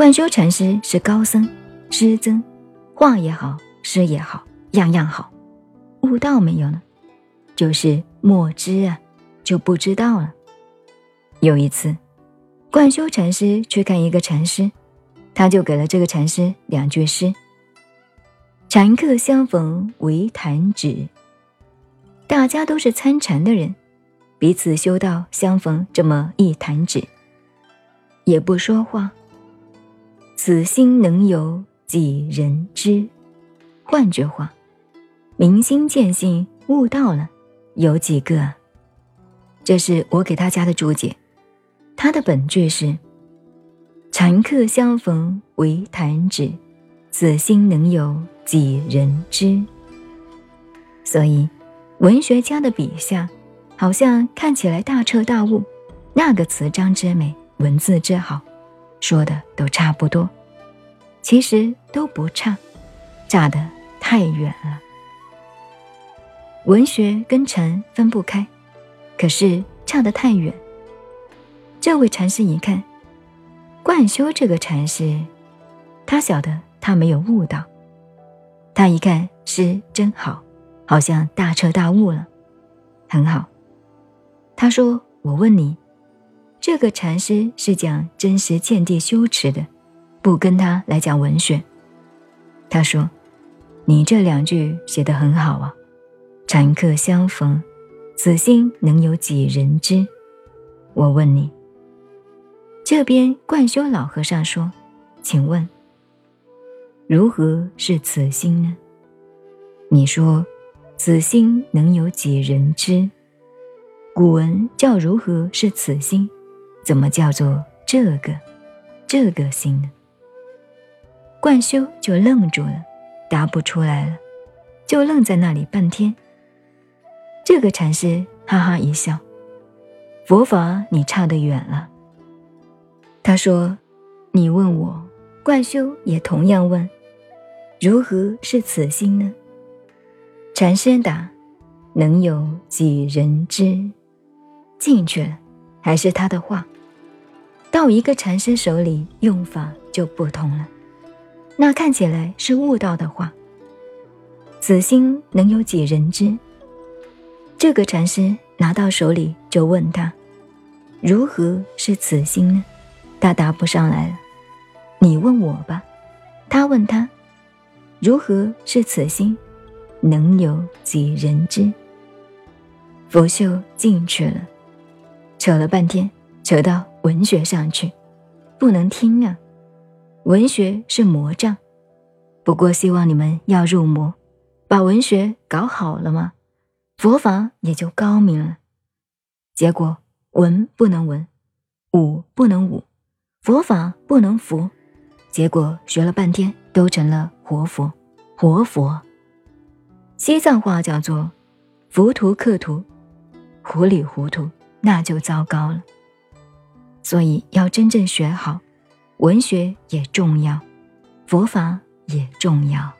贯修禅师是高僧、师僧，画也好，诗也好，样样好。悟道没有呢，就是莫知啊，就不知道了。有一次，贯修禅师去看一个禅师，他就给了这个禅师两句诗：“禅客相逢唯弹指。”大家都是参禅的人，彼此修道相逢这么一弹指，也不说话。此心能有几人知？换句话，明心见性悟道了，有几个？这是我给他家的注解。他的本句是：禅客相逢唯弹指，此心能有几人知？所以。文学家的笔下，好像看起来大彻大悟，那个词章之美，文字之好，说的都差不多，其实都不差，差得太远了。文学跟禅分不开，可是差得太远。这位禅师一看，贯修这个禅师，他晓得他没有悟到，他一看诗真好。好像大彻大悟了，很好。他说：“我问你，这个禅师是讲真实见地修持的，不跟他来讲文学。”他说：“你这两句写得很好啊，禅客相逢，此心能有几人知？”我问你，这边贯修老和尚说：“请问，如何是此心呢？”你说。此心能有几人知？古文叫如何是此心？怎么叫做这个这个心呢？贯修就愣住了，答不出来了，就愣在那里半天。这个禅师哈哈一笑：“佛法你差得远了。”他说：“你问我，贯修也同样问，如何是此心呢？”禅师答：“能有几人知？”进去了，还是他的话。到一个禅师手里，用法就不同了。那看起来是悟道的话。此心能有几人知？这个禅师拿到手里就问他：“如何是此心呢？”他答不上来了。你问我吧。他问他：“如何是此心？”能有几人知？拂袖进去了，扯了半天，扯到文学上去，不能听啊！文学是魔障，不过希望你们要入魔，把文学搞好了吗？佛法也就高明了。结果文不能文，武不能武，佛法不能佛，结果学了半天都成了活佛，活佛。西藏话叫做“浮屠克图”，糊里糊涂那就糟糕了。所以要真正学好，文学也重要，佛法也重要。